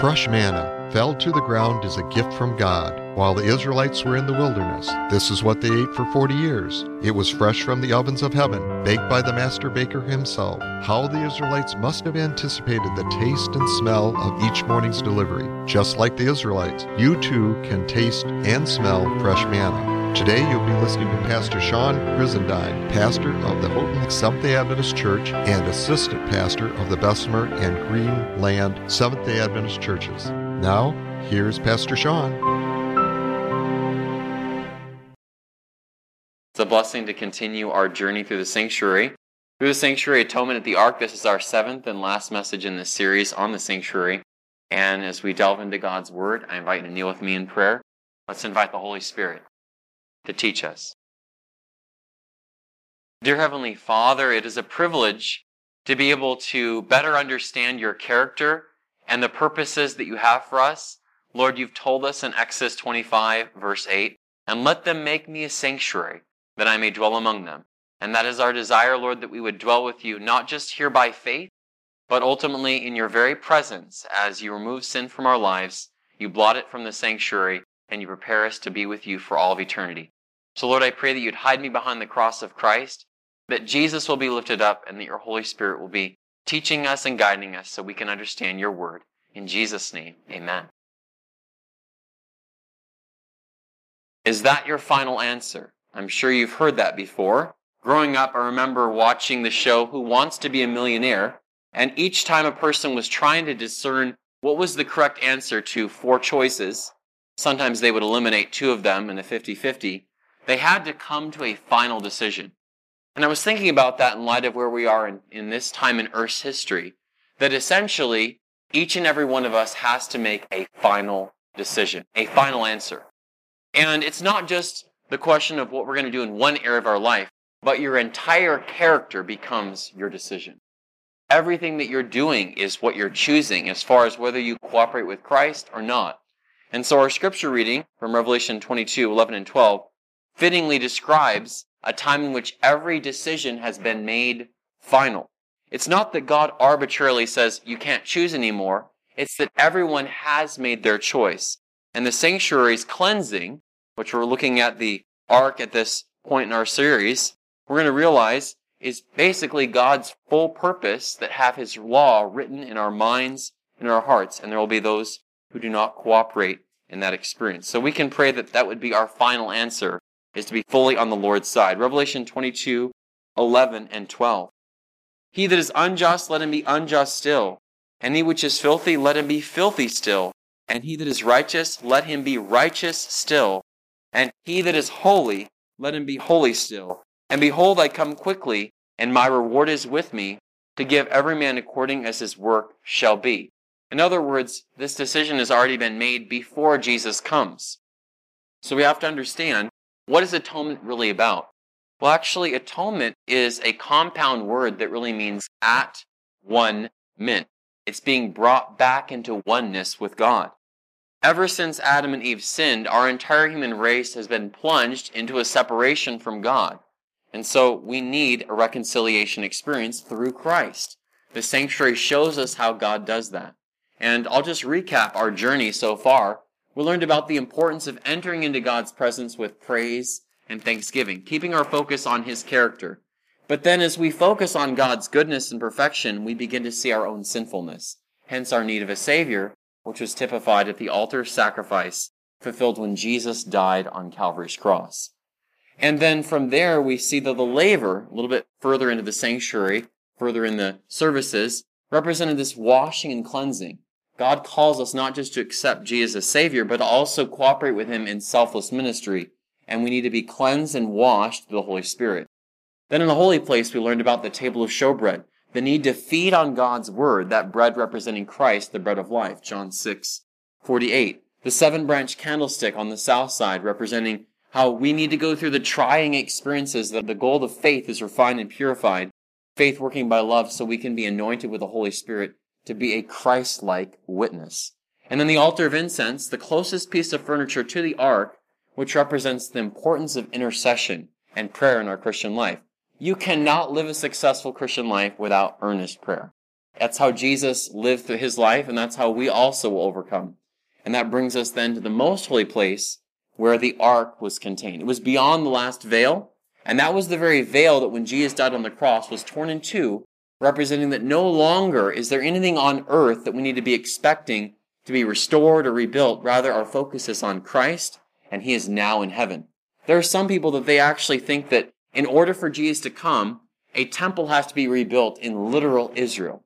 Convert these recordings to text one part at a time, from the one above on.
Fresh manna fell to the ground as a gift from God while the Israelites were in the wilderness. This is what they ate for 40 years. It was fresh from the ovens of heaven, baked by the master baker himself. How the Israelites must have anticipated the taste and smell of each morning's delivery. Just like the Israelites, you too can taste and smell fresh manna. Today you'll be listening to Pastor Sean Brizendine, pastor of the Houghton Seventh-day Adventist Church and assistant pastor of the Bessemer and Greenland Seventh-day Adventist churches. Now, here's Pastor Sean. It's a blessing to continue our journey through the sanctuary. Through the sanctuary atonement at the ark, this is our seventh and last message in this series on the sanctuary. And as we delve into God's Word, I invite you to kneel with me in prayer. Let's invite the Holy Spirit to teach us. Dear Heavenly Father, it is a privilege to be able to better understand your character and the purposes that you have for us. Lord, you've told us in Exodus 25, verse 8, and let them make me a sanctuary that I may dwell among them. And that is our desire, Lord, that we would dwell with you, not just here by faith, but ultimately in your very presence as you remove sin from our lives, you blot it from the sanctuary, and you prepare us to be with you for all of eternity. So, Lord, I pray that you'd hide me behind the cross of Christ, that Jesus will be lifted up, and that your Holy Spirit will be teaching us and guiding us so we can understand your word. In Jesus' name, amen. Is that your final answer? I'm sure you've heard that before. Growing up, I remember watching the show Who Wants to Be a Millionaire, and each time a person was trying to discern what was the correct answer to four choices, sometimes they would eliminate two of them in a 50 50, they had to come to a final decision. And I was thinking about that in light of where we are in, in this time in Earth's history, that essentially each and every one of us has to make a final decision, a final answer. And it's not just the question of what we're going to do in one area of our life, but your entire character becomes your decision. Everything that you're doing is what you're choosing as far as whether you cooperate with Christ or not. And so our scripture reading from Revelation 22, 11 and 12 fittingly describes a time in which every decision has been made final. It's not that God arbitrarily says you can't choose anymore. It's that everyone has made their choice. And the sanctuary's cleansing, which we're looking at the ark at this point in our series, we're going to realize is basically God's full purpose that have his law written in our minds in our hearts. And there will be those who do not cooperate in that experience. So we can pray that that would be our final answer is to be fully on the Lord's side. Revelation 22, 11 and 12. He that is unjust, let him be unjust still. And he which is filthy, let him be filthy still. And he that is righteous, let him be righteous still. And he that is holy, let him be holy still. And behold, I come quickly, and my reward is with me, to give every man according as his work shall be. In other words, this decision has already been made before Jesus comes. So we have to understand what is atonement really about? Well, actually, atonement is a compound word that really means at one mint. It's being brought back into oneness with God. Ever since Adam and Eve sinned, our entire human race has been plunged into a separation from God. And so we need a reconciliation experience through Christ. The sanctuary shows us how God does that. And I'll just recap our journey so far we learned about the importance of entering into God's presence with praise and thanksgiving, keeping our focus on His character. But then as we focus on God's goodness and perfection, we begin to see our own sinfulness, hence our need of a Savior, which was typified at the altar sacrifice fulfilled when Jesus died on Calvary's cross. And then from there, we see that the laver, a little bit further into the sanctuary, further in the services, represented this washing and cleansing. God calls us not just to accept Jesus as Savior, but also cooperate with Him in selfless ministry. And we need to be cleansed and washed through the Holy Spirit. Then in the holy place, we learned about the table of showbread, the need to feed on God's word, that bread representing Christ, the bread of life, John 6, 48. The seven branch candlestick on the south side, representing how we need to go through the trying experiences that the gold of faith is refined and purified, faith working by love so we can be anointed with the Holy Spirit to be a Christ-like witness. And then the altar of incense, the closest piece of furniture to the ark, which represents the importance of intercession and prayer in our Christian life. You cannot live a successful Christian life without earnest prayer. That's how Jesus lived through his life, and that's how we also will overcome. And that brings us then to the most holy place where the ark was contained. It was beyond the last veil, and that was the very veil that when Jesus died on the cross was torn in two, representing that no longer is there anything on earth that we need to be expecting to be restored or rebuilt. Rather, our focus is on Christ, and he is now in heaven. There are some people that they actually think that in order for Jesus to come, a temple has to be rebuilt in literal Israel.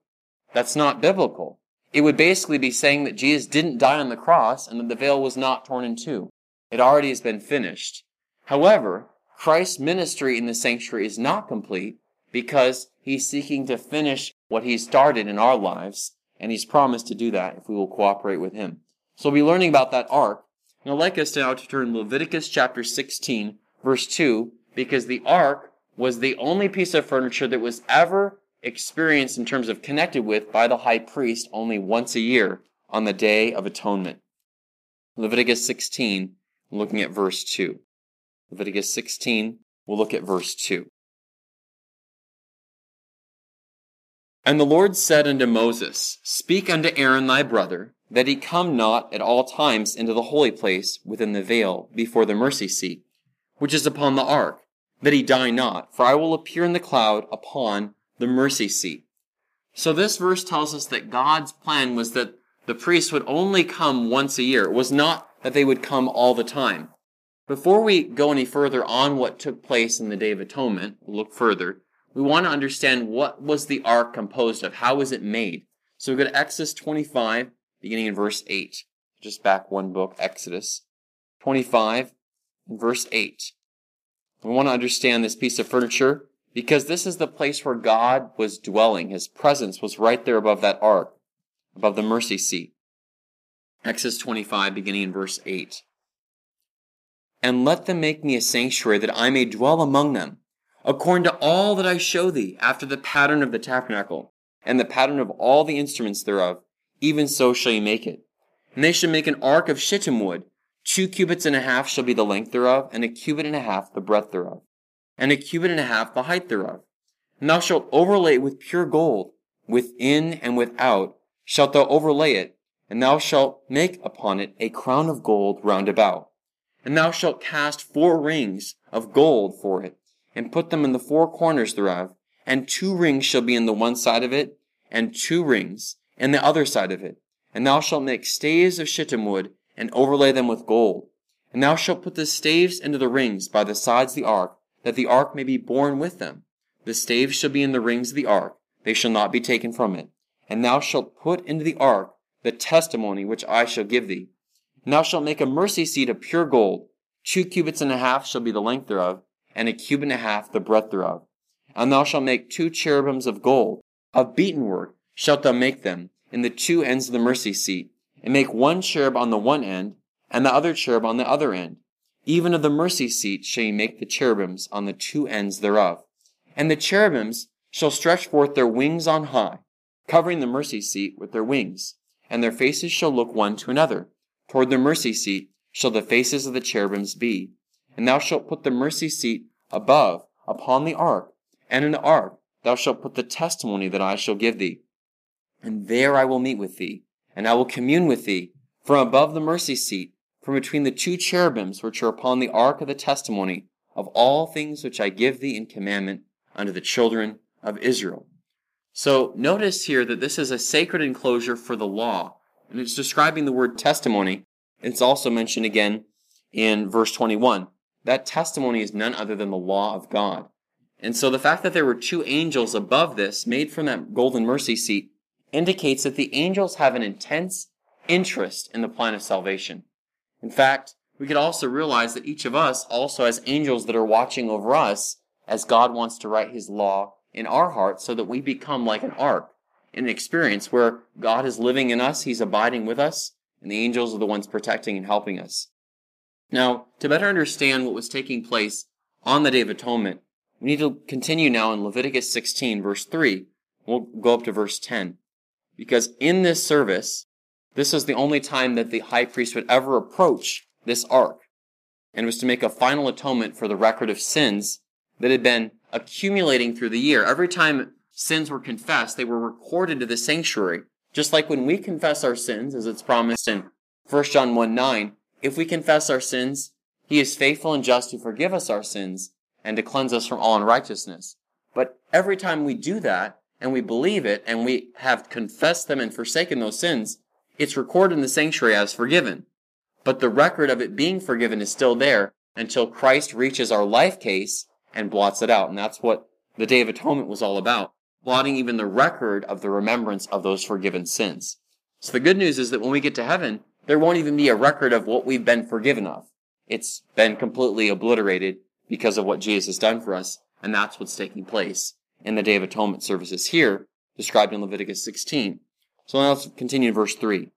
That's not biblical. It would basically be saying that Jesus didn't die on the cross and that the veil was not torn in two. It already has been finished. However, Christ's ministry in the sanctuary is not complete because he's seeking to finish what he started in our lives, and he's promised to do that if we will cooperate with him. So we'll be learning about that ark. And I'd like us now to turn Leviticus chapter 16, verse 2, because the ark was the only piece of furniture that was ever experienced in terms of connected with by the high priest only once a year on the Day of Atonement. Leviticus 16, looking at verse 2. Leviticus 16, we'll look at verse 2. And the Lord said unto Moses, Speak unto Aaron thy brother, that he come not at all times into the holy place within the veil before the mercy seat, which is upon the ark, that he die not, for I will appear in the cloud upon the mercy seat. So this verse tells us that God's plan was that the priests would only come once a year. It was not that they would come all the time. Before we go any further on what took place in the Day of Atonement, look further, we want to understand what was the ark composed of? How was it made? So we go to Exodus 25, beginning in verse 8. Just back one book, Exodus 25, verse 8. We want to understand this piece of furniture because this is the place where God was dwelling. His presence was right there above that ark, above the mercy seat. Exodus 25, beginning in verse 8. And let them make me a sanctuary that I may dwell among them, according to all that I show thee, after the pattern of the tabernacle, and the pattern of all the instruments thereof, even so shall ye make it. And they shall make an ark of shittim wood, Two cubits and a half shall be the length thereof, and a cubit and a half the breadth thereof, and a cubit and a half the height thereof. And thou shalt overlay it with pure gold, within and without shalt thou overlay it, and thou shalt make upon it a crown of gold round about. And thou shalt cast four rings of gold for it, and put them in the four corners thereof, and two rings shall be in the one side of it, and two rings in the other side of it. And thou shalt make staves of shittim wood, and overlay them with gold. And thou shalt put the staves into the rings by the sides of the ark, that the ark may be borne with them. The staves shall be in the rings of the ark, they shall not be taken from it. And thou shalt put into the ark the testimony which I shall give thee. And thou shalt make a mercy seat of pure gold. Two cubits and a half shall be the length thereof, and a cubit and a half the breadth thereof. And thou shalt make two cherubims of gold. Of beaten work shalt thou make them in the two ends of the mercy seat and make one cherub on the one end, and the other cherub on the other end. Even of the mercy seat shall ye make the cherubims on the two ends thereof. And the cherubims shall stretch forth their wings on high, covering the mercy seat with their wings, and their faces shall look one to another. Toward the mercy seat shall the faces of the cherubims be. And thou shalt put the mercy seat above upon the ark, and in the ark thou shalt put the testimony that I shall give thee. And there I will meet with thee, and I will commune with thee from above the mercy seat, from between the two cherubims which are upon the ark of the testimony of all things which I give thee in commandment unto the children of Israel. So notice here that this is a sacred enclosure for the law, and it's describing the word testimony. It's also mentioned again in verse 21. That testimony is none other than the law of God. And so the fact that there were two angels above this, made from that golden mercy seat, indicates that the angels have an intense interest in the plan of salvation. In fact, we could also realize that each of us also has angels that are watching over us as God wants to write his law in our hearts so that we become like an ark in an experience where God is living in us, he's abiding with us, and the angels are the ones protecting and helping us. Now, to better understand what was taking place on the Day of Atonement, we need to continue now in Leviticus 16, verse 3. We'll go up to verse 10. Because in this service, this was the only time that the high priest would ever approach this ark, and was to make a final atonement for the record of sins that had been accumulating through the year. Every time sins were confessed, they were recorded to the sanctuary. Just like when we confess our sins, as it's promised in 1 John 1 9, if we confess our sins, he is faithful and just to forgive us our sins and to cleanse us from all unrighteousness. But every time we do that, and we believe it, and we have confessed them and forsaken those sins, it's recorded in the sanctuary as forgiven. But the record of it being forgiven is still there until Christ reaches our life case and blots it out. And that's what the Day of Atonement was all about. Blotting even the record of the remembrance of those forgiven sins. So the good news is that when we get to heaven, there won't even be a record of what we've been forgiven of. It's been completely obliterated because of what Jesus has done for us, and that's what's taking place in the Day of Atonement services here, described in Leviticus 16. So now let's continue in verse 3.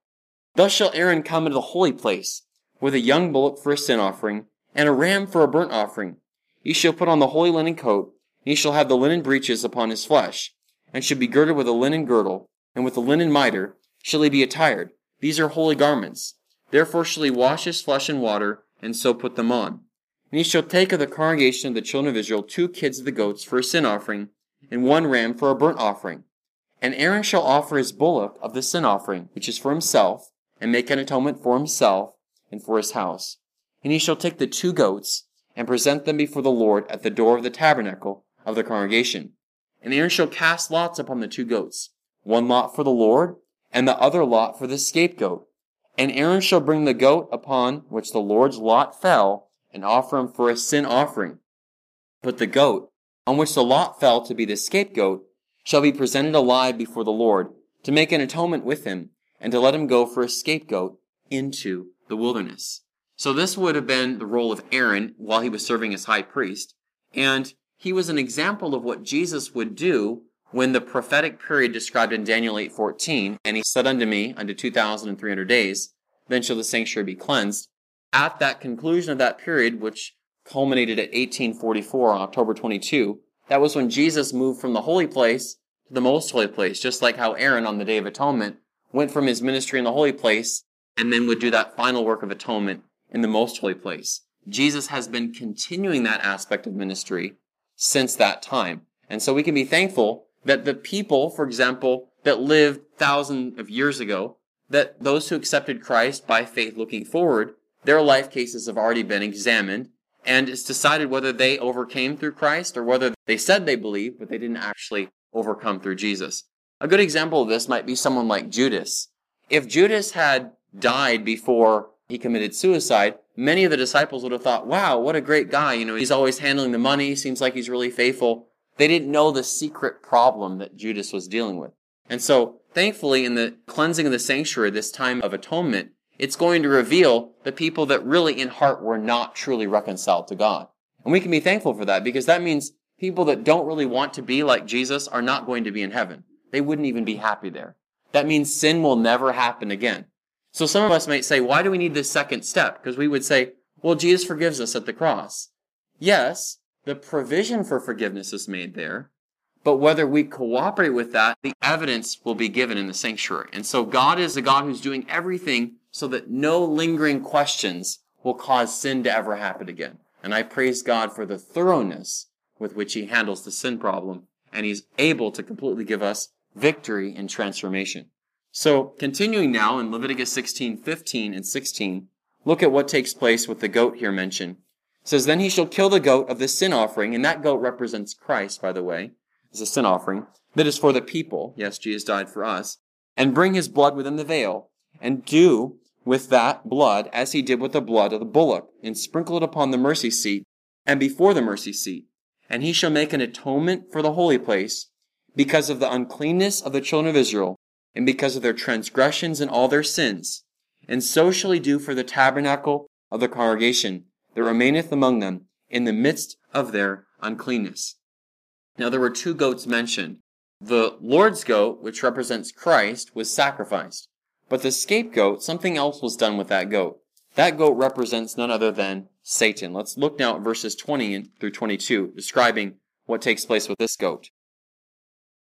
Thus shall Aaron come into the holy place, with a young bullock for a sin offering, and a ram for a burnt offering. He shall put on the holy linen coat, and he shall have the linen breeches upon his flesh, and shall be girded with a linen girdle, and with a linen mitre shall he be attired. These are holy garments. Therefore shall he wash his flesh in water, and so put them on. And he shall take of the congregation of the children of Israel two kids of the goats for a sin offering, and one ram for a burnt offering. And Aaron shall offer his bullock of the sin offering, which is for himself, and make an atonement for himself and for his house. And he shall take the two goats, and present them before the Lord at the door of the tabernacle of the congregation. And Aaron shall cast lots upon the two goats, one lot for the Lord, and the other lot for the scapegoat. And Aaron shall bring the goat upon which the Lord's lot fell, and offer him for a sin offering. But the goat, on which the lot fell to be the scapegoat, shall be presented alive before the Lord, to make an atonement with him, and to let him go for a scapegoat into the wilderness. So this would have been the role of Aaron while he was serving as high priest, and he was an example of what Jesus would do when the prophetic period described in Daniel 8:14, and he said unto me, unto 2,300 days, then shall the sanctuary be cleansed. At that conclusion of that period, which culminated at 1844 on October 22, that was when Jesus moved from the holy place to the most holy place, just like how Aaron on the Day of Atonement went from his ministry in the holy place and then would do that final work of atonement in the most holy place. Jesus has been continuing that aspect of ministry since that time. And so we can be thankful that the people, for example, that lived thousands of years ago, that those who accepted Christ by faith looking forward, their life cases have already been examined and it's decided whether they overcame through Christ or whether they said they believed, but they didn't actually overcome through Jesus. A good example of this might be someone like Judas. If Judas had died before he committed suicide, many of the disciples would have thought, wow, what a great guy. You know, he's always handling the money, seems like he's really faithful. They didn't know the secret problem that Judas was dealing with. And so, thankfully, in the cleansing of the sanctuary, this time of atonement, it's going to reveal the people that really in heart were not truly reconciled to God. And we can be thankful for that because that means people that don't really want to be like Jesus are not going to be in heaven. They wouldn't even be happy there. That means sin will never happen again. So some of us might say, why do we need this second step? Because we would say, well, Jesus forgives us at the cross. Yes, the provision for forgiveness is made there, but whether we cooperate with that, the evidence will be given in the sanctuary. And so God is a God who's doing everything so that no lingering questions will cause sin to ever happen again. And I praise God for the thoroughness with which he handles the sin problem, and he's able to completely give us victory and transformation. So, continuing now in Leviticus 16, 15, and 16, look at what takes place with the goat here mentioned. Says, Then he shall kill the goat of the sin offering, and that goat represents Christ, by the way, as a sin offering, that is for the people. Yes, Jesus died for us. And bring his blood within the veil, and do with that blood as he did with the blood of the bullock, and sprinkle it upon the mercy seat, and before the mercy seat. And he shall make an atonement for the holy place, because of the uncleanness of the children of Israel, and because of their transgressions and all their sins. And so shall he do for the tabernacle of the congregation that remaineth among them in the midst of their uncleanness. Now there were two goats mentioned. The Lord's goat, which represents Christ, was sacrificed. But the scapegoat, something else was done with that goat. That goat represents none other than Satan. Let's look now at verses 20 through 22, describing what takes place with this goat.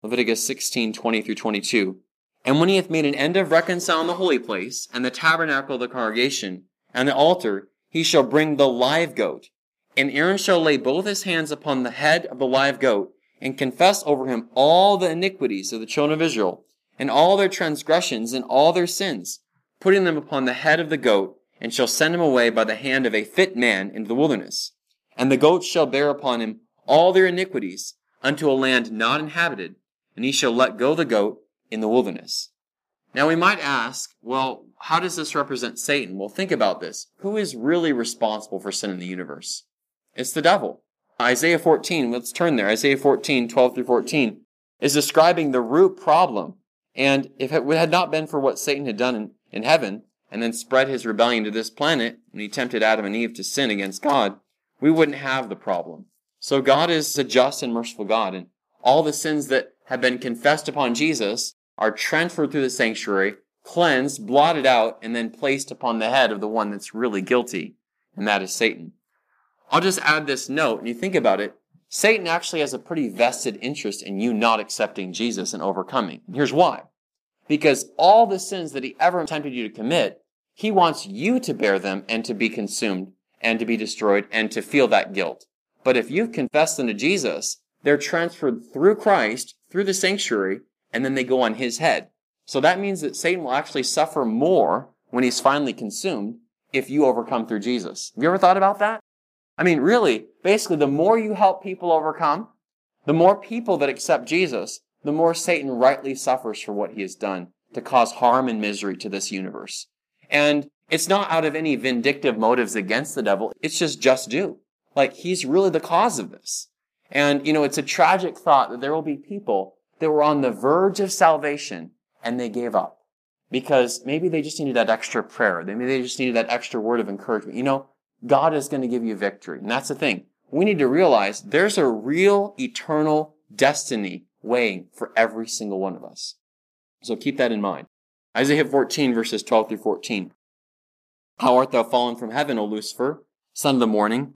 Leviticus 16, 20 through 22. And when he hath made an end of reconciling the holy place, and the tabernacle of the congregation, and the altar, he shall bring the live goat. And Aaron shall lay both his hands upon the head of the live goat, and confess over him all the iniquities of the children of Israel, and all their transgressions and all their sins, putting them upon the head of the goat, and shall send him away by the hand of a fit man into the wilderness. And the goat shall bear upon him all their iniquities unto a land not inhabited, and he shall let go the goat in the wilderness. Now we might ask, well, how does this represent Satan? Well, think about this. Who is really responsible for sin in the universe? It's the devil. Isaiah 14, let's turn there. Isaiah 14, 12 through 14 is describing the root problem. And if it had not been for what Satan had done in, in heaven, and then spread his rebellion to this planet, when he tempted Adam and Eve to sin against God, we wouldn't have the problem. So God is a just and merciful God, and all the sins that have been confessed upon Jesus are transferred through the sanctuary, cleansed, blotted out, and then placed upon the head of the one that's really guilty, and that is Satan. I'll just add this note, and you think about it. Satan actually has a pretty vested interest in you not accepting Jesus and overcoming. Here's why. Because all the sins that he ever tempted you to commit, he wants you to bear them and to be consumed and to be destroyed and to feel that guilt. But if you've confessed them to Jesus, they're transferred through Christ, through the sanctuary, and then they go on his head. So that means that Satan will actually suffer more when he's finally consumed if you overcome through Jesus. Have you ever thought about that? I mean, really, basically, the more you help people overcome, the more people that accept Jesus, the more Satan rightly suffers for what he has done to cause harm and misery to this universe. And it's not out of any vindictive motives against the devil. It's just just due. Like, he's really the cause of this. And, you know, it's a tragic thought that there will be people that were on the verge of salvation and they gave up because maybe they just needed that extra prayer. They maybe they just needed that extra word of encouragement. You know, God is going to give you victory. And that's the thing. We need to realize there's a real eternal destiny weighing for every single one of us. So keep that in mind. Isaiah 14 verses 12 through 14. How art thou fallen from heaven, O Lucifer, son of the morning?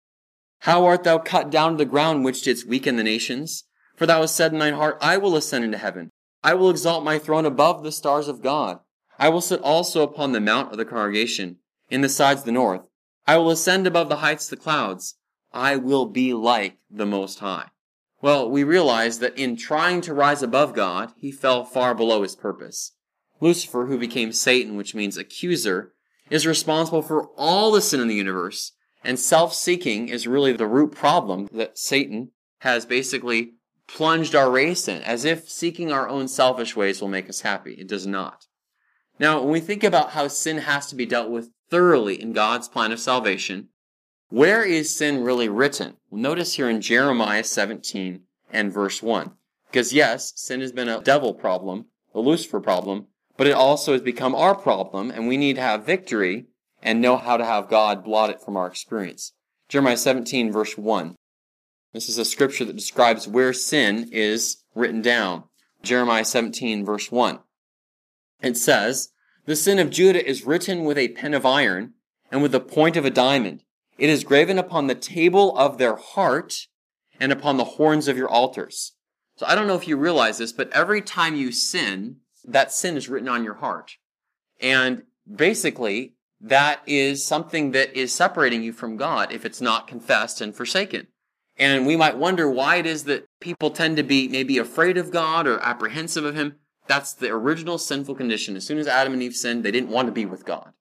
How art thou cut down to the ground, which didst weaken the nations? For thou hast said in thine heart, I will ascend into heaven. I will exalt my throne above the stars of God. I will sit also upon the mount of the congregation, in the sides of the north. I will ascend above the heights of the clouds. I will be like the Most High. Well, we realize that in trying to rise above God, he fell far below his purpose. Lucifer, who became Satan, which means accuser, is responsible for all the sin in the universe, and self-seeking is really the root problem that Satan has basically plunged our race in, as if seeking our own selfish ways will make us happy. It does not. Now, when we think about how sin has to be dealt with thoroughly in God's plan of salvation, where is sin really written? Well, notice here in Jeremiah 17 and verse 1. Because yes, sin has been a devil problem, a Lucifer problem, but it also has become our problem, and we need to have victory and know how to have God blot it from our experience. Jeremiah 17 verse 1. This is a scripture that describes where sin is written down. Jeremiah 17 verse 1. It says, The sin of Judah is written with a pen of iron and with the point of a diamond. It is graven upon the table of their heart and upon the horns of your altars. So I don't know if you realize this, but every time you sin, that sin is written on your heart. And basically, that is something that is separating you from God if it's not confessed and forsaken. And we might wonder why it is that people tend to be maybe afraid of God or apprehensive of Him. That's the original sinful condition. As soon as Adam and Eve sinned, they didn't want to be with God.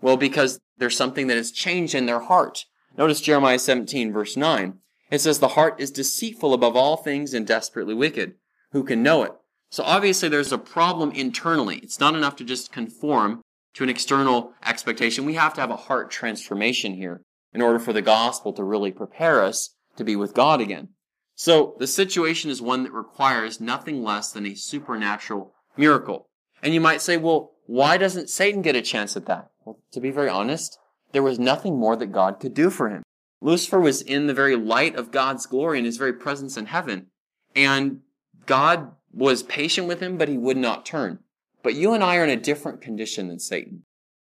Well, because there's something that has changed in their heart. Notice Jeremiah 17 verse 9. It says, the heart is deceitful above all things and desperately wicked. Who can know it? So obviously there's a problem internally. It's not enough to just conform to an external expectation. We have to have a heart transformation here in order for the gospel to really prepare us to be with God again. So the situation is one that requires nothing less than a supernatural miracle. And you might say, well, why doesn't Satan get a chance at that? Well, to be very honest, there was nothing more that God could do for him. Lucifer was in the very light of God's glory and his very presence in heaven. And God was patient with him, but he would not turn. But you and I are in a different condition than Satan.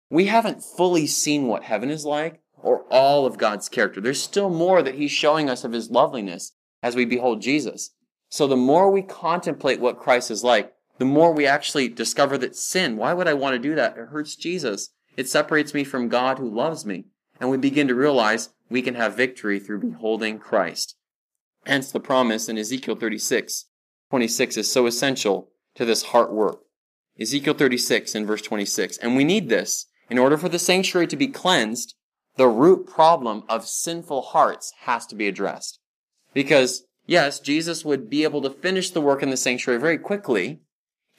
We haven't fully seen what heaven is like, or all of God's character. There's still more that he's showing us of his loveliness as we behold Jesus. So the more we contemplate what Christ is like, the more we actually discover that sin, why would I want to do that? It hurts Jesus. It separates me from God who loves me. And we begin to realize we can have victory through beholding Christ. Hence the promise in Ezekiel 36, 26 is so essential to this heart work. Ezekiel 36 in verse 26. And we need this in order for the sanctuary to be cleansed. The root problem of sinful hearts has to be addressed. Because, yes, Jesus would be able to finish the work in the sanctuary very quickly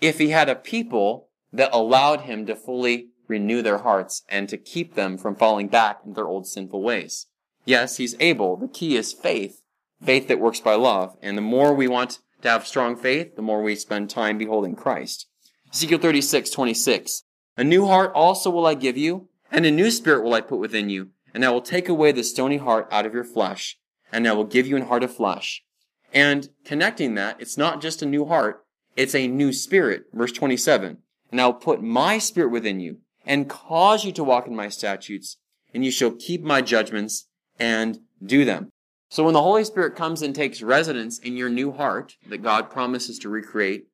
if he had a people that allowed him to fully renew their hearts and to keep them from falling back into their old sinful ways. Yes, he's able. The key is faith. Faith that works by love. And the more we want to have strong faith, the more we spend time beholding Christ. Ezekiel 36, 26. A new heart also will I give you, and a new spirit will I put within you, and I will take away the stony heart out of your flesh, and I will give you an heart of flesh. And connecting that, it's not just a new heart, it's a new spirit. Verse 27. And I will put my spirit within you, and cause you to walk in my statutes, and you shall keep my judgments and do them. So when the Holy Spirit comes and takes residence in your new heart that God promises to recreate,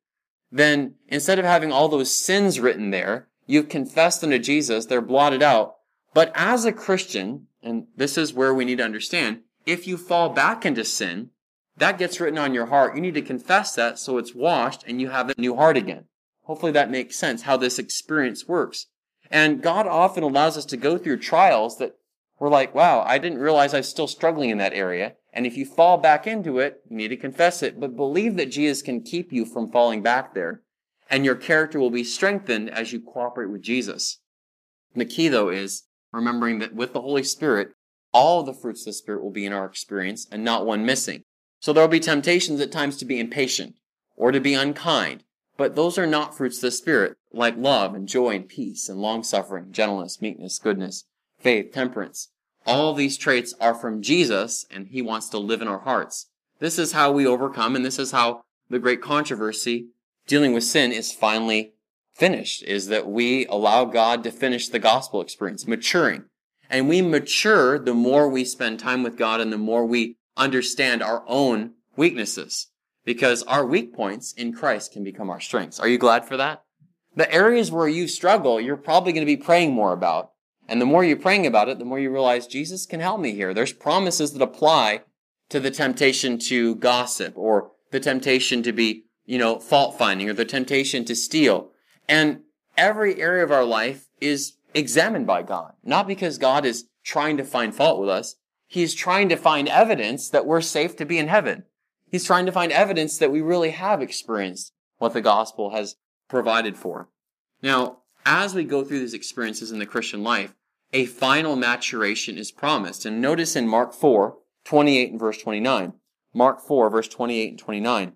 then instead of having all those sins written there, you've confessed unto Jesus, they're blotted out. But as a Christian, and this is where we need to understand, if you fall back into sin, that gets written on your heart. You need to confess that so it's washed and you have a new heart again. Hopefully that makes sense how this experience works. And God often allows us to go through trials that we're like, wow, I didn't realize I was still struggling in that area. And if you fall back into it, you need to confess it, but believe that Jesus can keep you from falling back there. And your character will be strengthened as you cooperate with Jesus. The key though is remembering that with the Holy Spirit, all the fruits of the Spirit will be in our experience and not one missing. So there will be temptations at times to be impatient or to be unkind, but those are not fruits of the Spirit, like love and joy and peace and long suffering, gentleness, meekness, goodness, faith, temperance. All these traits are from Jesus, and He wants to live in our hearts. This is how we overcome, and this is how the great controversy dealing with sin is finally finished, is that we allow God to finish the gospel experience, maturing. And we mature the more we spend time with God and the more we understand our own weaknesses. Because our weak points in Christ can become our strengths. Are you glad for that? The areas where you struggle, you're probably going to be praying more about. And the more you're praying about it, the more you realize Jesus can help me here. There's promises that apply to the temptation to gossip or the temptation to be, you know, fault finding or the temptation to steal. And every area of our life is examined by God. Not because God is trying to find fault with us. He's trying to find evidence that we're safe to be in heaven. He's trying to find evidence that we really have experienced what the gospel has provided for. Now, as we go through these experiences in the Christian life, a final maturation is promised. And notice in Mark 4, 28 and verse 29. Mark 4, verse 28 and 29.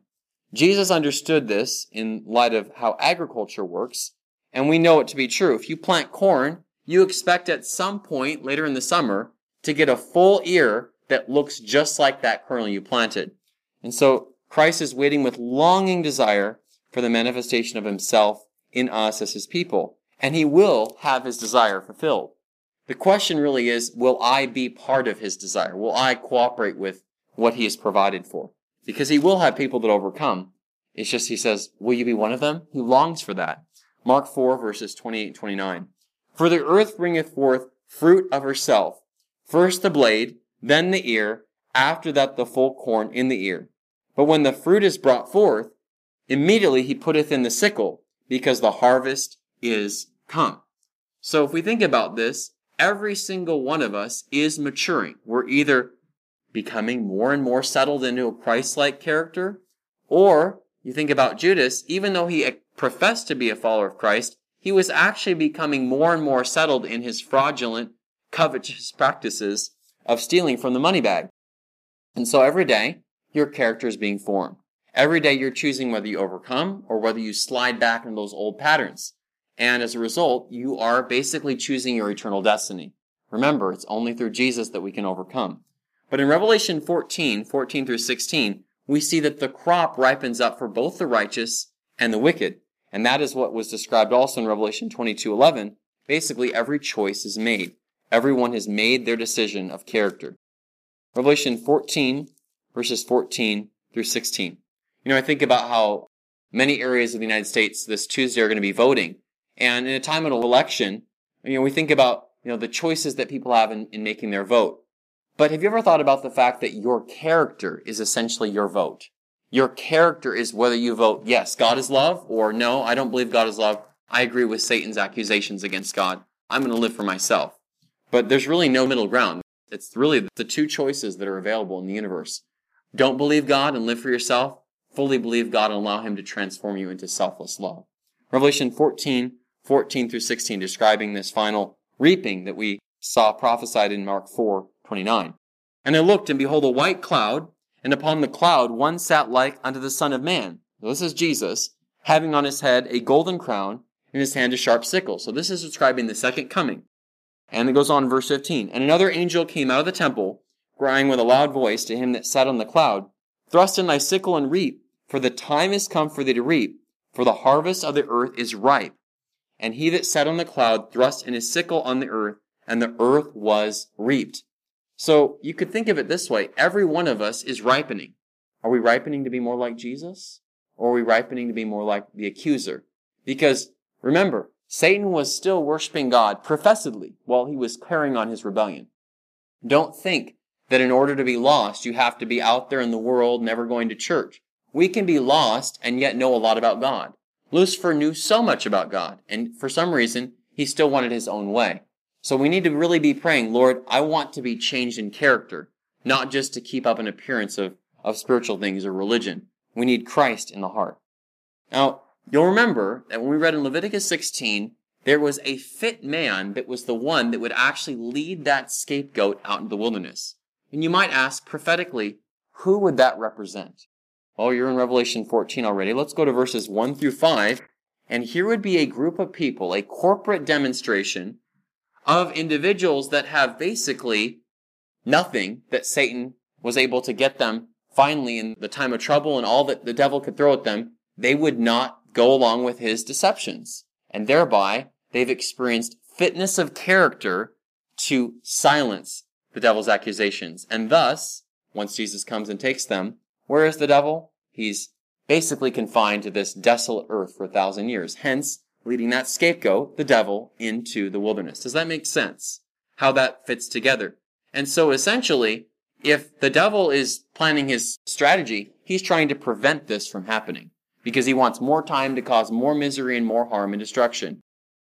Jesus understood this in light of how agriculture works, and we know it to be true. If you plant corn, you expect at some point later in the summer to get a full ear that looks just like that kernel you planted. And so Christ is waiting with longing desire for the manifestation of himself in us as his people, and he will have his desire fulfilled. The question really is, will I be part of his desire? Will I cooperate with what he has provided for? Because he will have people that overcome. It's just, he says, will you be one of them? He longs for that. Mark 4 verses 28 and 29. For the earth bringeth forth fruit of herself. First the blade, then the ear, after that the full corn in the ear. But when the fruit is brought forth, immediately he putteth in the sickle, because the harvest is come. So if we think about this, every single one of us is maturing. We're either becoming more and more settled into a Christ-like character, or you think about Judas, even though he professed to be a follower of Christ, he was actually becoming more and more settled in his fraudulent, covetous practices of stealing from the money bag. And so every day, your character is being formed. Every day you're choosing whether you overcome or whether you slide back into those old patterns. And as a result, you are basically choosing your eternal destiny. Remember, it's only through Jesus that we can overcome. But in Revelation 14, 14 through 16, we see that the crop ripens up for both the righteous and the wicked. And that is what was described also in Revelation 22, 11. Basically, every choice is made. Everyone has made their decision of character. Revelation 14, verses 14 through 16. You know, I think about how many areas of the United States this Tuesday are going to be voting. And in a time of an election, you know, we think about, you know, the choices that people have in, in making their vote. But have you ever thought about the fact that your character is essentially your vote? Your character is whether you vote, yes, God is love, or no, I don't believe God is love. I agree with Satan's accusations against God. I'm going to live for myself. But there's really no middle ground. It's really the two choices that are available in the universe. Don't believe God and live for yourself. Fully believe God and allow Him to transform you into selfless love. Revelation 14, 14 through 16, describing this final reaping that we saw prophesied in Mark 4, 29. And I looked, and behold, a white cloud, and upon the cloud one sat like unto the Son of Man. So this is Jesus, having on his head a golden crown, in his hand a sharp sickle. So this is describing the second coming. And it goes on, verse 15. And another angel came out of the temple, crying with a loud voice to him that sat on the cloud, Thrust in thy sickle and reap, for the time is come for thee to reap, for the harvest of the earth is ripe. And he that sat on the cloud thrust in his sickle on the earth, and the earth was reaped. So you could think of it this way. Every one of us is ripening. Are we ripening to be more like Jesus? Or are we ripening to be more like the accuser? Because remember, Satan was still worshiping God professedly while he was carrying on his rebellion. Don't think that in order to be lost, you have to be out there in the world, never going to church. We can be lost and yet know a lot about God. Lucifer knew so much about God, and for some reason, he still wanted his own way. So we need to really be praying, Lord, I want to be changed in character, not just to keep up an appearance of, of spiritual things or religion. We need Christ in the heart. Now, you'll remember that when we read in Leviticus 16, there was a fit man that was the one that would actually lead that scapegoat out into the wilderness. And you might ask prophetically, who would that represent? Well, you're in Revelation 14 already. Let's go to verses 1 through 5. And here would be a group of people, a corporate demonstration of individuals that have basically nothing that Satan was able to get them finally in the time of trouble and all that the devil could throw at them. They would not go along with his deceptions. And thereby, they've experienced fitness of character to silence the devil's accusations. And thus, once Jesus comes and takes them, where is the devil? He's basically confined to this desolate earth for a thousand years, hence leading that scapegoat, the devil, into the wilderness. Does that make sense? How that fits together. And so essentially, if the devil is planning his strategy, he's trying to prevent this from happening because he wants more time to cause more misery and more harm and destruction.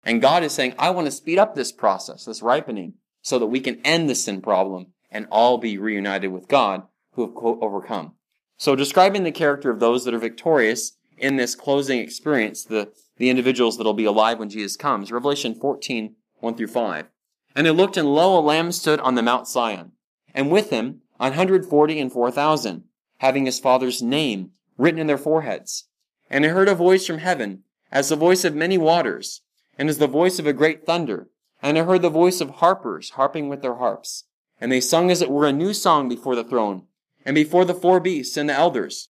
And God is saying, I want to speed up this process, this ripening, so that we can end the sin problem and all be reunited with God who have overcome. So describing the character of those that are victorious in this closing experience, the, the individuals that'll be alive when Jesus comes. Revelation 14, 1 through 5. And they looked, and lo, a lamb stood on the Mount Zion, and with him an hundred forty and four thousand, having his father's name written in their foreheads. And I heard a voice from heaven, as the voice of many waters, and as the voice of a great thunder. And I heard the voice of harpers harping with their harps. And they sung as it were a new song before the throne, and before the four beasts and the elders.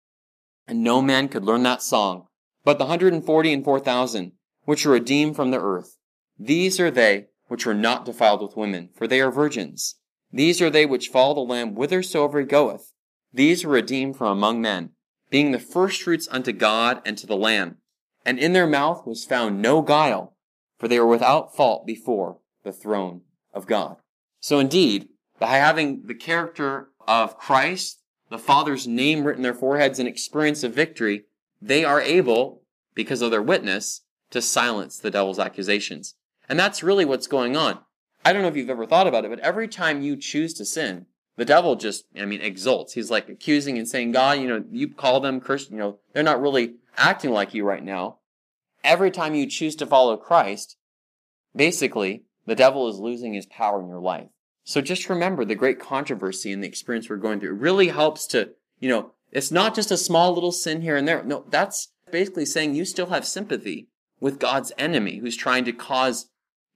And no man could learn that song, but the hundred and forty and four thousand, which are redeemed from the earth. These are they which are not defiled with women, for they are virgins. These are they which follow the Lamb whithersoever he goeth. These are redeemed from among men, being the firstfruits unto God and to the Lamb. And in their mouth was found no guile, for they were without fault before the throne of God. So indeed, by having the character of Christ, the Father's name written in their foreheads, and experience of victory, they are able, because of their witness, to silence the devil's accusations. And that's really what's going on. I don't know if you've ever thought about it, but every time you choose to sin, the devil just, I mean, exults. He's like accusing and saying, God, you know, you call them Christian, you know, they're not really acting like you right now. Every time you choose to follow Christ, basically, the devil is losing his power in your life. So just remember the great controversy and the experience we're going through. It really helps to, you know, it's not just a small little sin here and there. No, that's basically saying you still have sympathy with God's enemy who's trying to cause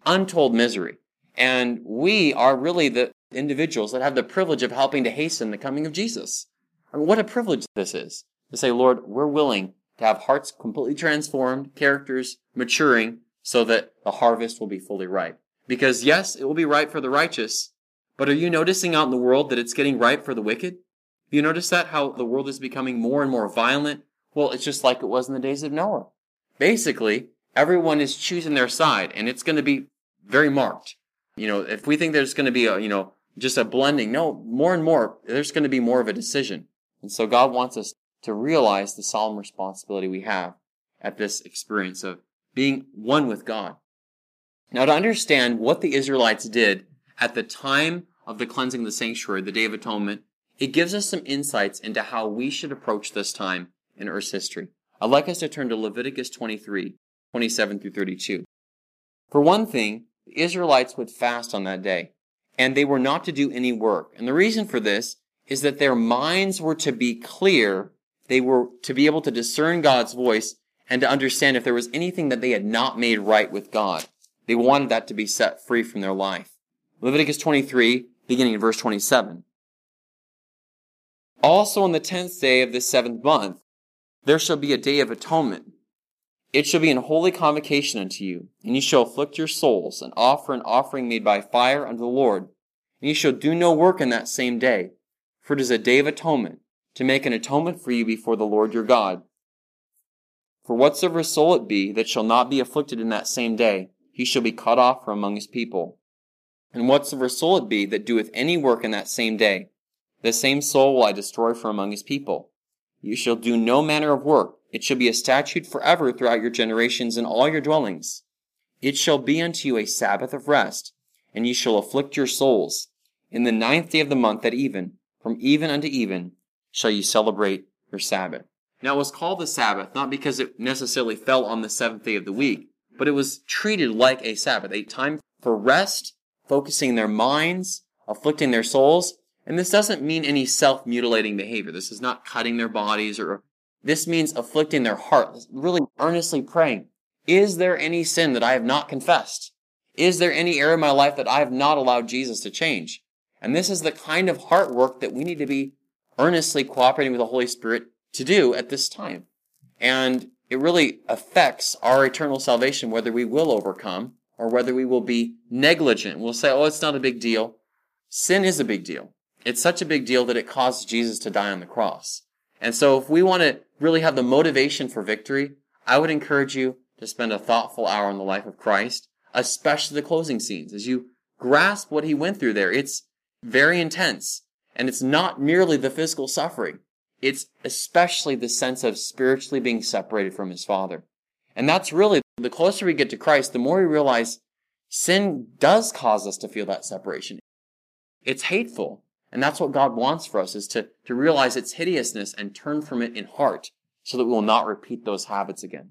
untold misery. And we are really the individuals that have the privilege of helping to hasten the coming of Jesus. I mean, what a privilege this is to say, Lord, we're willing to have hearts completely transformed, characters maturing, so that the harvest will be fully ripe. Because yes, it will be ripe for the righteous, but are you noticing out in the world that it's getting ripe for the wicked? You notice that how the world is becoming more and more violent? Well, it's just like it was in the days of Noah. Basically, everyone is choosing their side and it's going to be very marked. You know, if we think there's going to be a, you know, just a blending. No, more and more, there's going to be more of a decision. And so God wants us to realize the solemn responsibility we have at this experience of being one with God. Now, to understand what the Israelites did at the time of the cleansing of the sanctuary, the Day of Atonement, it gives us some insights into how we should approach this time in Earth's history. I'd like us to turn to Leviticus 23, 27 through 32. For one thing, the Israelites would fast on that day, and they were not to do any work. And the reason for this is that their minds were to be clear, they were to be able to discern God's voice, and to understand if there was anything that they had not made right with God. They wanted that to be set free from their life. Leviticus 23, beginning in verse 27. Also on the tenth day of the seventh month, there shall be a day of atonement. It shall be an holy convocation unto you, and ye shall afflict your souls, and offer an offering made by fire unto the Lord. And ye shall do no work in that same day, for it is a day of atonement, to make an atonement for you before the Lord your God. For whatsoever soul it be that shall not be afflicted in that same day, he shall be cut off from among his people. And whatsoever soul it be that doeth any work in that same day, the same soul will I destroy from among his people. You shall do no manner of work. It shall be a statute forever throughout your generations in all your dwellings. It shall be unto you a Sabbath of rest, and ye shall afflict your souls. In the ninth day of the month at even, from even unto even, shall ye celebrate your Sabbath. Now it was called the Sabbath, not because it necessarily fell on the seventh day of the week, but it was treated like a Sabbath, a time for rest, focusing their minds, afflicting their souls, and this doesn't mean any self-mutilating behavior. This is not cutting their bodies or this means afflicting their heart, really earnestly praying. Is there any sin that I have not confessed? Is there any area in my life that I have not allowed Jesus to change? And this is the kind of heart work that we need to be earnestly cooperating with the Holy Spirit to do at this time. And it really affects our eternal salvation, whether we will overcome or whether we will be negligent. We'll say, oh, it's not a big deal. Sin is a big deal. It's such a big deal that it caused Jesus to die on the cross. And so if we want to really have the motivation for victory, I would encourage you to spend a thoughtful hour on the life of Christ, especially the closing scenes. As you grasp what he went through there, it's very intense. And it's not merely the physical suffering. It's especially the sense of spiritually being separated from his Father. And that's really, the closer we get to Christ, the more we realize sin does cause us to feel that separation. It's hateful. And that's what God wants for us is to, to realize its hideousness and turn from it in heart so that we will not repeat those habits again.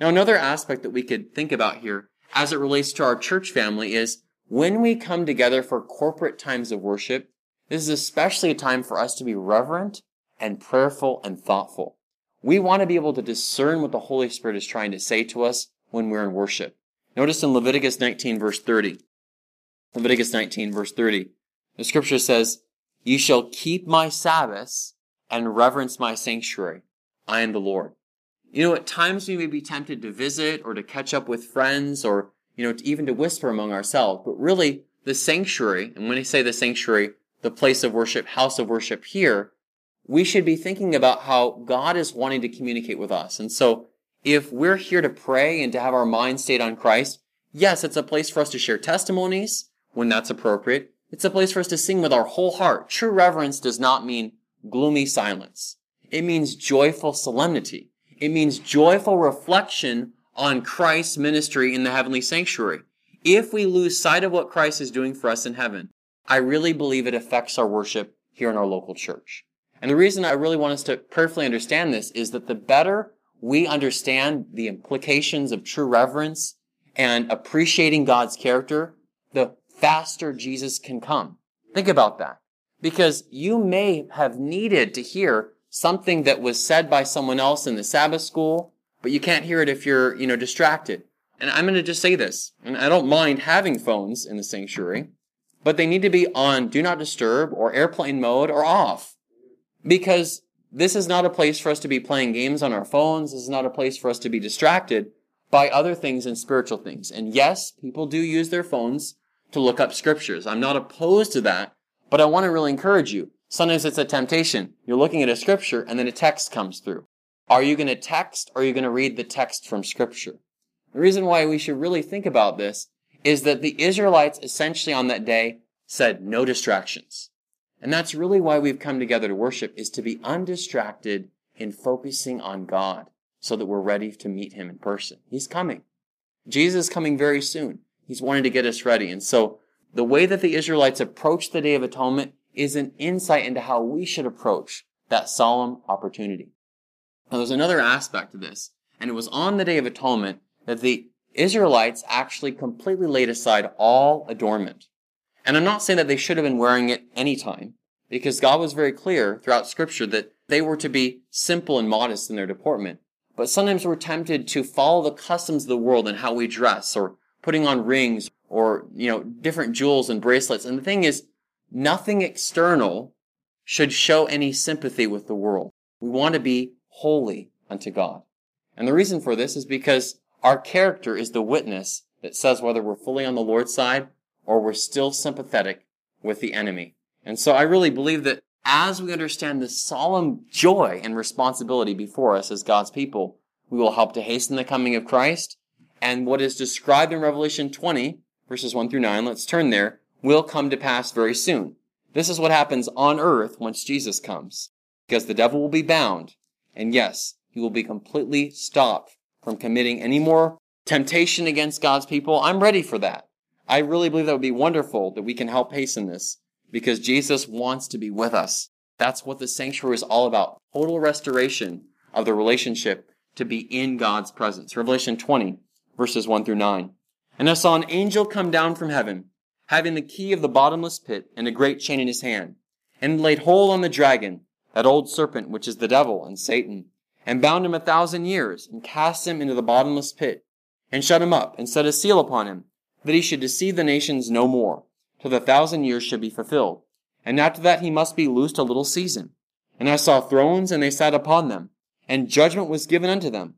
Now, another aspect that we could think about here as it relates to our church family is when we come together for corporate times of worship, this is especially a time for us to be reverent and prayerful and thoughtful. We want to be able to discern what the Holy Spirit is trying to say to us when we're in worship. Notice in Leviticus 19 verse 30. Leviticus 19 verse 30. The scripture says, You shall keep my Sabbaths and reverence my sanctuary. I am the Lord. You know, at times we may be tempted to visit or to catch up with friends or, you know, even to whisper among ourselves. But really, the sanctuary, and when I say the sanctuary, the place of worship, house of worship here, we should be thinking about how God is wanting to communicate with us. And so, if we're here to pray and to have our mind stayed on Christ, yes, it's a place for us to share testimonies when that's appropriate. It's a place for us to sing with our whole heart. True reverence does not mean gloomy silence. It means joyful solemnity. It means joyful reflection on Christ's ministry in the heavenly sanctuary. If we lose sight of what Christ is doing for us in heaven, I really believe it affects our worship here in our local church. And the reason I really want us to perfectly understand this is that the better we understand the implications of true reverence and appreciating God's character, the faster Jesus can come. Think about that. Because you may have needed to hear something that was said by someone else in the Sabbath school, but you can't hear it if you're, you know, distracted. And I'm going to just say this, and I don't mind having phones in the sanctuary, but they need to be on do not disturb or airplane mode or off. Because this is not a place for us to be playing games on our phones. This is not a place for us to be distracted by other things and spiritual things. And yes, people do use their phones to look up scriptures. I'm not opposed to that, but I want to really encourage you. Sometimes it's a temptation. You're looking at a scripture and then a text comes through. Are you going to text or are you going to read the text from scripture? The reason why we should really think about this is that the Israelites essentially on that day said no distractions. And that's really why we've come together to worship is to be undistracted in focusing on God so that we're ready to meet him in person. He's coming. Jesus is coming very soon. He's wanting to get us ready. And so the way that the Israelites approached the Day of Atonement is an insight into how we should approach that solemn opportunity. Now there's another aspect to this, and it was on the Day of Atonement that the Israelites actually completely laid aside all adornment. And I'm not saying that they should have been wearing it any time, because God was very clear throughout scripture that they were to be simple and modest in their deportment. But sometimes we're tempted to follow the customs of the world and how we dress, or putting on rings, or, you know, different jewels and bracelets. And the thing is, nothing external should show any sympathy with the world. We want to be holy unto God. And the reason for this is because our character is the witness that says whether we're fully on the Lord's side or we're still sympathetic with the enemy. And so I really believe that as we understand the solemn joy and responsibility before us as God's people, we will help to hasten the coming of Christ. And what is described in Revelation 20, verses 1 through 9, let's turn there, will come to pass very soon. This is what happens on earth once Jesus comes. Because the devil will be bound. And yes, he will be completely stopped from committing any more temptation against God's people. I'm ready for that. I really believe that would be wonderful that we can help hasten this because Jesus wants to be with us. That's what the sanctuary is all about. Total restoration of the relationship to be in God's presence. Revelation 20 verses 1 through 9. And I saw an angel come down from heaven, having the key of the bottomless pit and a great chain in his hand, and laid hold on the dragon, that old serpent which is the devil and Satan, and bound him a thousand years, and cast him into the bottomless pit, and shut him up, and set a seal upon him, that he should deceive the nations no more, till the thousand years should be fulfilled. And after that he must be loosed a little season. And I saw thrones, and they sat upon them, and judgment was given unto them.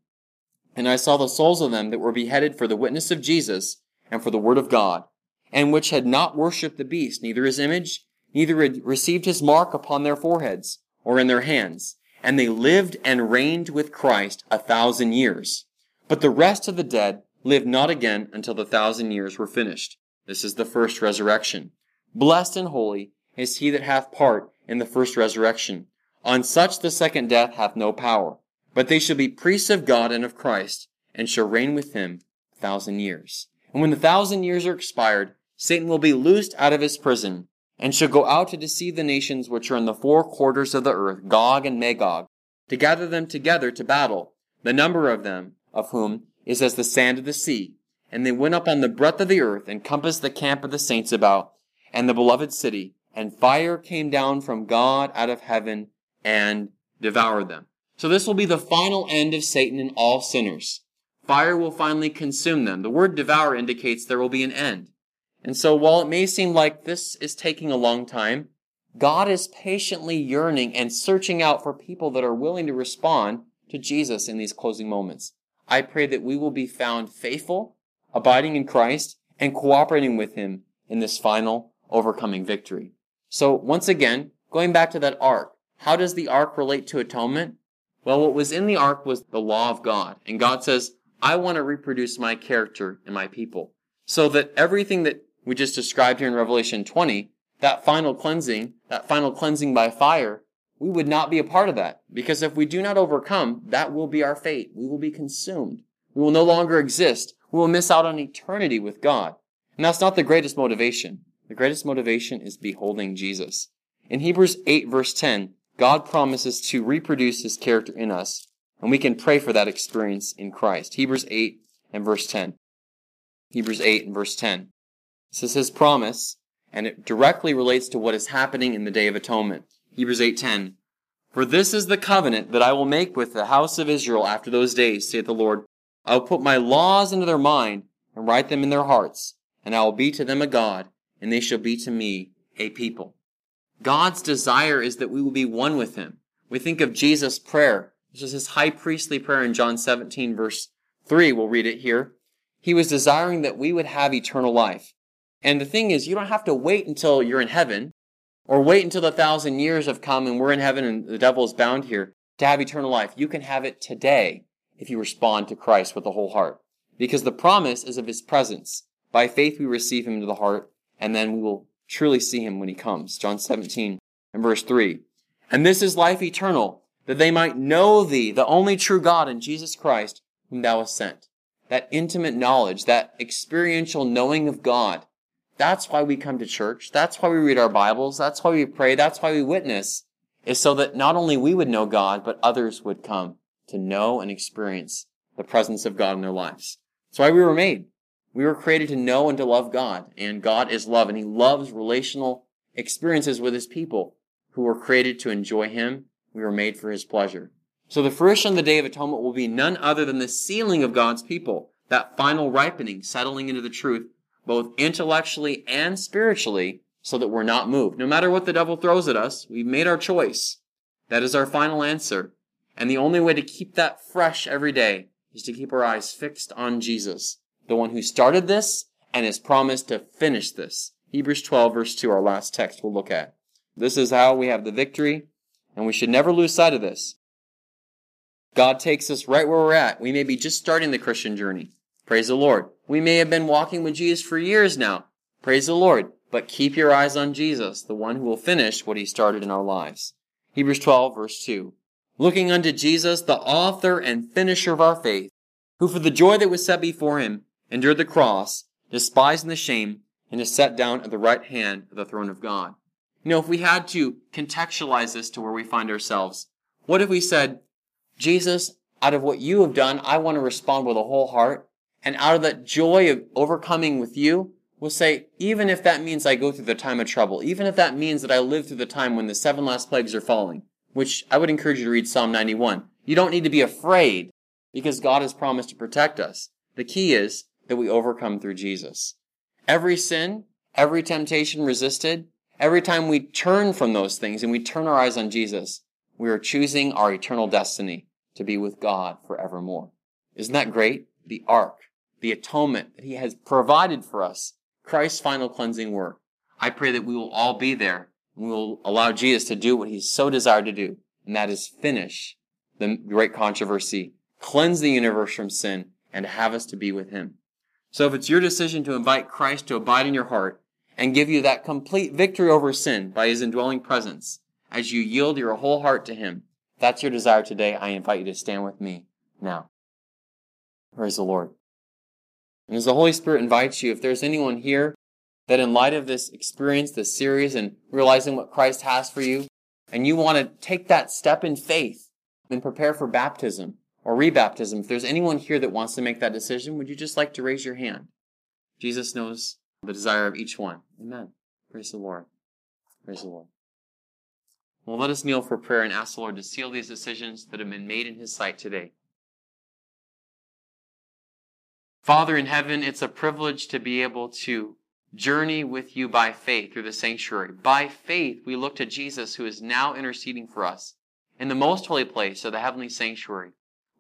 And I saw the souls of them that were beheaded for the witness of Jesus, and for the word of God, and which had not worshipped the beast, neither his image, neither had received his mark upon their foreheads, or in their hands and they lived and reigned with Christ a thousand years. But the rest of the dead lived not again until the thousand years were finished. This is the first resurrection. Blessed and holy is he that hath part in the first resurrection. On such the second death hath no power. But they shall be priests of God and of Christ, and shall reign with him a thousand years. And when the thousand years are expired, Satan will be loosed out of his prison, and shall go out to deceive the nations which are in the four quarters of the earth, Gog and Magog, to gather them together to battle, the number of them, of whom is as the sand of the sea. And they went up on the breadth of the earth, and compassed the camp of the saints about, and the beloved city, and fire came down from God out of heaven, and devoured them. So this will be the final end of Satan and all sinners. Fire will finally consume them. The word devour indicates there will be an end. And so while it may seem like this is taking a long time, God is patiently yearning and searching out for people that are willing to respond to Jesus in these closing moments. I pray that we will be found faithful, abiding in Christ, and cooperating with Him in this final overcoming victory. So once again, going back to that ark, how does the ark relate to atonement? Well, what was in the ark was the law of God. And God says, I want to reproduce my character in my people. So that everything that we just described here in Revelation 20, that final cleansing, that final cleansing by fire, we would not be a part of that. Because if we do not overcome, that will be our fate. We will be consumed. We will no longer exist. We will miss out on eternity with God. And that's not the greatest motivation. The greatest motivation is beholding Jesus. In Hebrews 8 verse 10, God promises to reproduce his character in us, and we can pray for that experience in Christ. Hebrews 8 and verse 10. Hebrews 8 and verse 10. This is his promise, and it directly relates to what is happening in the Day of Atonement. Hebrews 8:10. For this is the covenant that I will make with the house of Israel after those days, saith the Lord. I will put my laws into their mind and write them in their hearts, and I will be to them a God, and they shall be to me a people. God's desire is that we will be one with him. We think of Jesus' prayer. This is his high priestly prayer in John 17 verse 3. We'll read it here. He was desiring that we would have eternal life. And the thing is, you don't have to wait until you're in heaven or wait until the thousand years have come and we're in heaven and the devil is bound here to have eternal life. You can have it today if you respond to Christ with the whole heart. Because the promise is of his presence. By faith we receive him into the heart and then we will truly see him when he comes. John 17 and verse 3. And this is life eternal, that they might know thee, the only true God, and Jesus Christ, whom thou hast sent. That intimate knowledge, that experiential knowing of God. That's why we come to church. That's why we read our Bibles. That's why we pray. That's why we witness, is so that not only we would know God, but others would come to know and experience the presence of God in their lives. That's why we were made. We were created to know and to love God, and God is love, and He loves relational experiences with His people who were created to enjoy Him. We were made for His pleasure. So the fruition of the Day of Atonement will be none other than the sealing of God's people, that final ripening, settling into the truth, both intellectually and spiritually, so that we're not moved. No matter what the devil throws at us, we've made our choice. That is our final answer. And the only way to keep that fresh every day is to keep our eyes fixed on Jesus, the one who started this and has promised to finish this. Hebrews 12 verse 2, our last text we'll look at. This is how we have the victory, and we should never lose sight of this. God takes us right where we're at. We may be just starting the Christian journey. Praise the Lord. We may have been walking with Jesus for years now. Praise the Lord. But keep your eyes on Jesus, the one who will finish what he started in our lives. Hebrews 12 verse 2. Looking unto Jesus, the author and finisher of our faith, who for the joy that was set before him endured the cross, despising the shame, and is set down at the right hand of the throne of God. You know, if we had to contextualize this to where we find ourselves, what if we said, Jesus, out of what you have done, I want to respond with a whole heart. And out of that joy of overcoming with you, we'll say, even if that means I go through the time of trouble, even if that means that I live through the time when the seven last plagues are falling, which I would encourage you to read Psalm 91. You don't need to be afraid because God has promised to protect us. The key is that we overcome through Jesus. Every sin, every temptation resisted, every time we turn from those things and we turn our eyes on Jesus, we are choosing our eternal destiny to be with God forevermore. Isn't that great? The ark, the atonement that He has provided for us, Christ's final cleansing work. I pray that we will all be there and we will allow Jesus to do what He's so desired to do, and that is finish the great controversy, cleanse the universe from sin, and have us to be with Him. So if it's your decision to invite Christ to abide in your heart and give you that complete victory over sin by His indwelling presence, as you yield your whole heart to Him, that's your desire today, I invite you to stand with me now. Praise the Lord. And as the Holy Spirit invites you, if there's anyone here that in light of this experience, this series, and realizing what Christ has for you, and you want to take that step in faith and prepare for baptism or rebaptism, if there's anyone here that wants to make that decision, would you just like to raise your hand? Jesus knows the desire of each one. Amen. Praise the Lord. Praise the Lord. Well, let us kneel for prayer and ask the Lord to seal these decisions that have been made in His sight today. Father in heaven, it's a privilege to be able to journey with you by faith through the sanctuary. By faith, we look to Jesus who is now interceding for us in the most holy place of the heavenly sanctuary,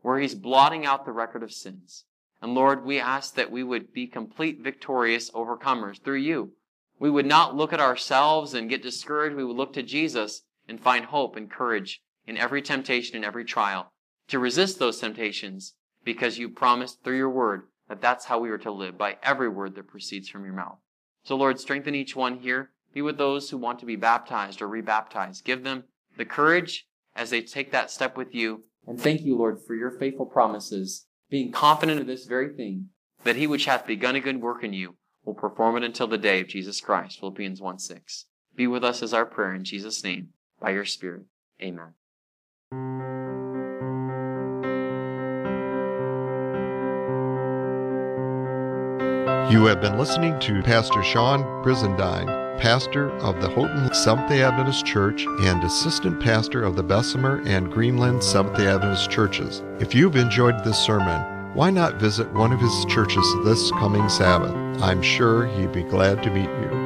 where He's blotting out the record of sins. And Lord, we ask that we would be complete victorious overcomers through you. We would not look at ourselves and get discouraged. We would look to Jesus and find hope and courage in every temptation and every trial to resist those temptations because you promised through your word that that's how we are to live by every word that proceeds from your mouth. So Lord, strengthen each one here. Be with those who want to be baptized or rebaptized. Give them the courage as they take that step with you. And thank you, Lord, for your faithful promises, being confident of this very thing, that he which hath begun a good work in you will perform it until the day of Jesus Christ. Philippians 1 6. Be with us as our prayer in Jesus' name by your Spirit. Amen. You have been listening to Pastor Sean Brizendine, pastor of the Houghton Seventh day Adventist Church and assistant pastor of the Bessemer and Greenland Seventh day Adventist churches. If you've enjoyed this sermon, why not visit one of his churches this coming Sabbath? I'm sure he'd be glad to meet you.